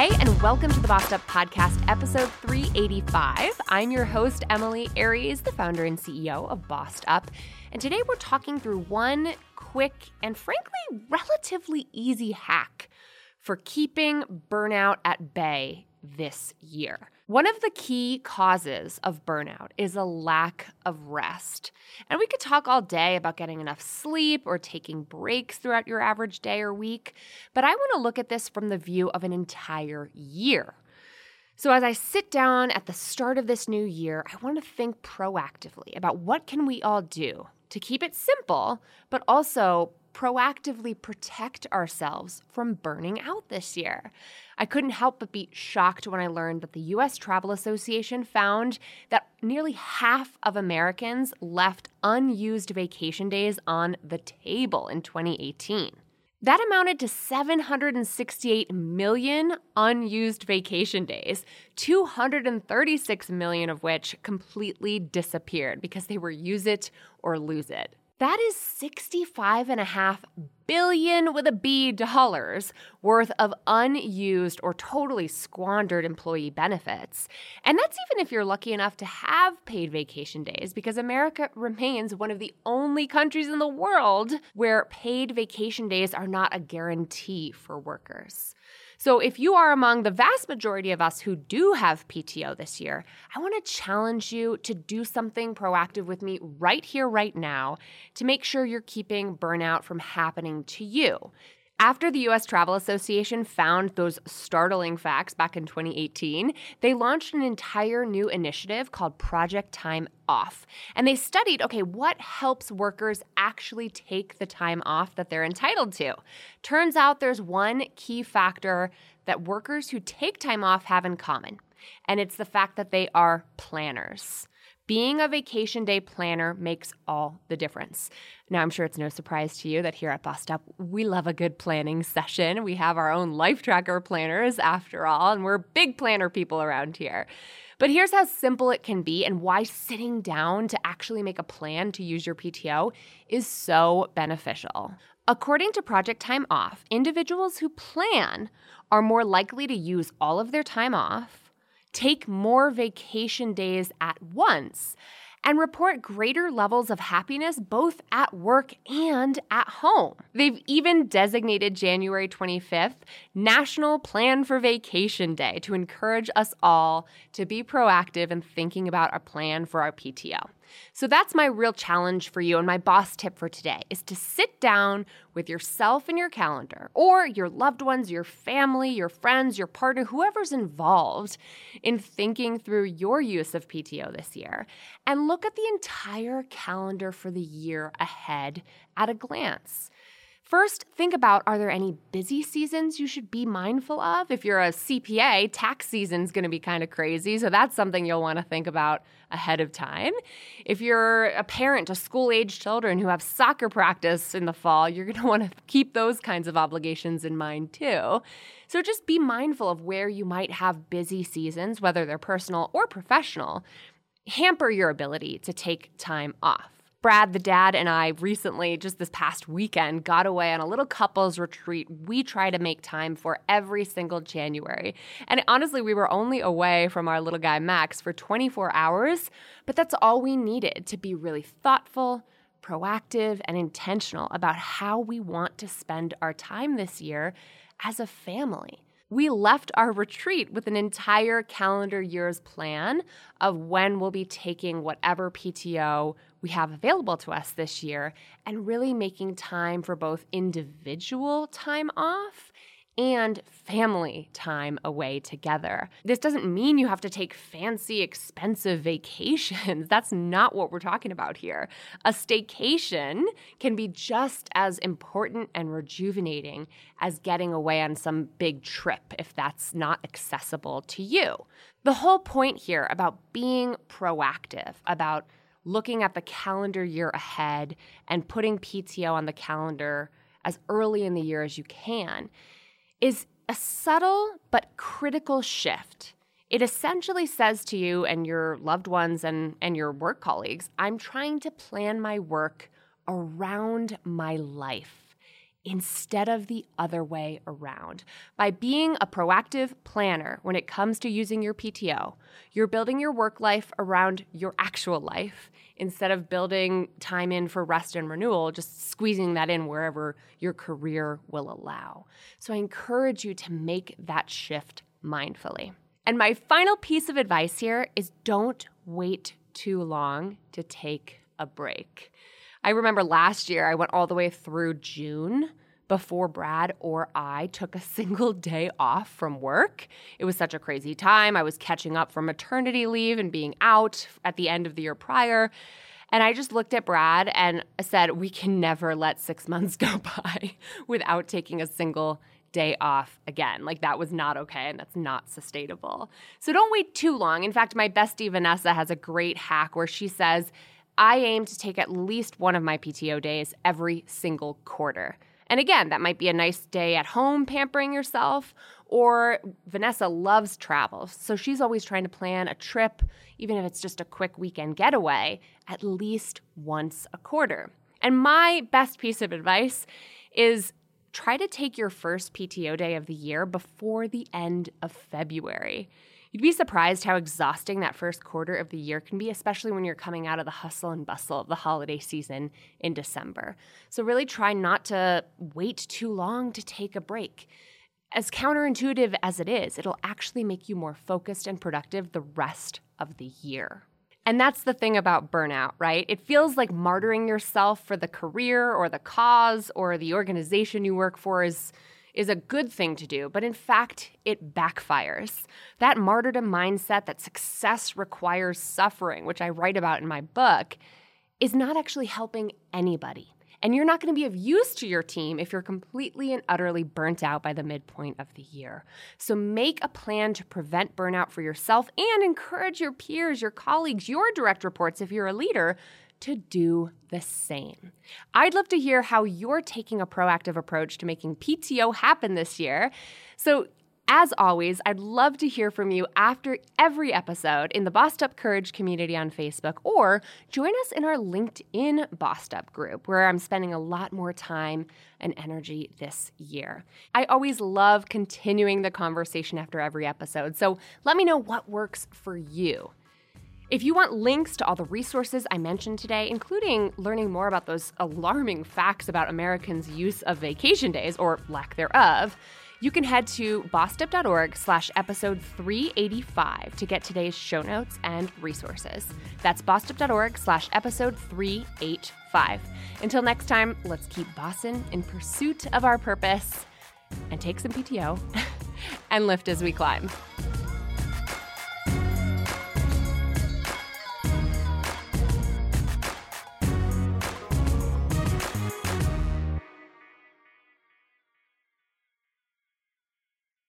Hey, and welcome to the Bossed Up Podcast, episode 385. I'm your host, Emily Aries, the founder and CEO of Bossed Up. And today we're talking through one quick and frankly relatively easy hack for keeping burnout at bay this year. One of the key causes of burnout is a lack of rest. And we could talk all day about getting enough sleep or taking breaks throughout your average day or week, but I want to look at this from the view of an entire year. So as I sit down at the start of this new year, I want to think proactively about what can we all do to keep it simple, but also proactively protect ourselves from burning out this year. I couldn't help but be shocked when I learned that the US Travel Association found that nearly half of Americans left unused vacation days on the table in 2018. That amounted to 768 million unused vacation days, 236 million of which completely disappeared because they were use it or lose it. That is 65 and a half billion with a B dollars worth of unused or totally squandered employee benefits. And that's even if you're lucky enough to have paid vacation days, because America remains one of the only countries in the world where paid vacation days are not a guarantee for workers. So, if you are among the vast majority of us who do have PTO this year, I want to challenge you to do something proactive with me right here, right now, to make sure you're keeping burnout from happening to you. After the US Travel Association found those startling facts back in 2018, they launched an entire new initiative called Project Time Off. And they studied okay, what helps workers actually take the time off that they're entitled to? Turns out there's one key factor that workers who take time off have in common, and it's the fact that they are planners. Being a vacation day planner makes all the difference. Now, I'm sure it's no surprise to you that here at Bossed Up, we love a good planning session. We have our own life tracker planners, after all, and we're big planner people around here. But here's how simple it can be and why sitting down to actually make a plan to use your PTO is so beneficial. According to Project Time Off, individuals who plan are more likely to use all of their time off take more vacation days at once, and report greater levels of happiness both at work and at home. They've even designated January 25th National Plan for Vacation Day to encourage us all to be proactive in thinking about a plan for our PTO. So that's my real challenge for you. And my boss tip for today is to sit down with yourself and your calendar, or your loved ones, your family, your friends, your partner, whoever's involved in thinking through your use of PTO this year, and look at the entire calendar for the year ahead at a glance. First, think about are there any busy seasons you should be mindful of? If you're a CPA, tax season's going to be kind of crazy, so that's something you'll want to think about ahead of time. If you're a parent to school age children who have soccer practice in the fall, you're going to want to keep those kinds of obligations in mind too. So just be mindful of where you might have busy seasons, whether they're personal or professional, hamper your ability to take time off. Brad, the dad, and I recently, just this past weekend, got away on a little couples retreat we try to make time for every single January. And honestly, we were only away from our little guy Max for 24 hours, but that's all we needed to be really thoughtful, proactive, and intentional about how we want to spend our time this year as a family we left our retreat with an entire calendar year's plan of when we'll be taking whatever PTO we have available to us this year and really making time for both individual time off and family time away together. This doesn't mean you have to take fancy, expensive vacations. That's not what we're talking about here. A staycation can be just as important and rejuvenating as getting away on some big trip if that's not accessible to you. The whole point here about being proactive, about looking at the calendar year ahead and putting PTO on the calendar as early in the year as you can is a subtle but critical shift. It essentially says to you and your loved ones and, and your work colleagues, I'm trying to plan my work around my life instead of the other way around. By being a proactive planner when it comes to using your PTO, you're building your work life around your actual life instead of building time in for rest and renewal, just squeezing that in wherever your career will allow. So I encourage you to make that shift mindfully. And my final piece of advice here is don't wait too long to take a break. I remember last year I went all the way through June before Brad or I took a single day off from work. It was such a crazy time. I was catching up from maternity leave and being out at the end of the year prior. And I just looked at Brad and said, We can never let six months go by without taking a single day off again. Like that was not okay and that's not sustainable. So don't wait too long. In fact, my bestie Vanessa has a great hack where she says, I aim to take at least one of my PTO days every single quarter. And again, that might be a nice day at home pampering yourself, or Vanessa loves travel. So she's always trying to plan a trip, even if it's just a quick weekend getaway, at least once a quarter. And my best piece of advice is try to take your first PTO day of the year before the end of February. You'd be surprised how exhausting that first quarter of the year can be, especially when you're coming out of the hustle and bustle of the holiday season in December. So, really try not to wait too long to take a break. As counterintuitive as it is, it'll actually make you more focused and productive the rest of the year. And that's the thing about burnout, right? It feels like martyring yourself for the career or the cause or the organization you work for is is a good thing to do, but in fact, it backfires. That martyrdom mindset that success requires suffering, which I write about in my book, is not actually helping anybody. And you're not going to be of use to your team if you're completely and utterly burnt out by the midpoint of the year. So make a plan to prevent burnout for yourself and encourage your peers, your colleagues, your direct reports if you're a leader to do the same. I'd love to hear how you're taking a proactive approach to making PTO happen this year. So, as always, I'd love to hear from you after every episode in the Bossed Up Courage community on Facebook or join us in our LinkedIn Bossed Up group where I'm spending a lot more time and energy this year. I always love continuing the conversation after every episode, so let me know what works for you. If you want links to all the resources I mentioned today, including learning more about those alarming facts about Americans' use of vacation days or lack thereof, you can head to bossedup.org slash episode 385 to get today's show notes and resources. That's bossedup.org slash episode 385. Until next time, let's keep bossing in pursuit of our purpose and take some PTO and lift as we climb.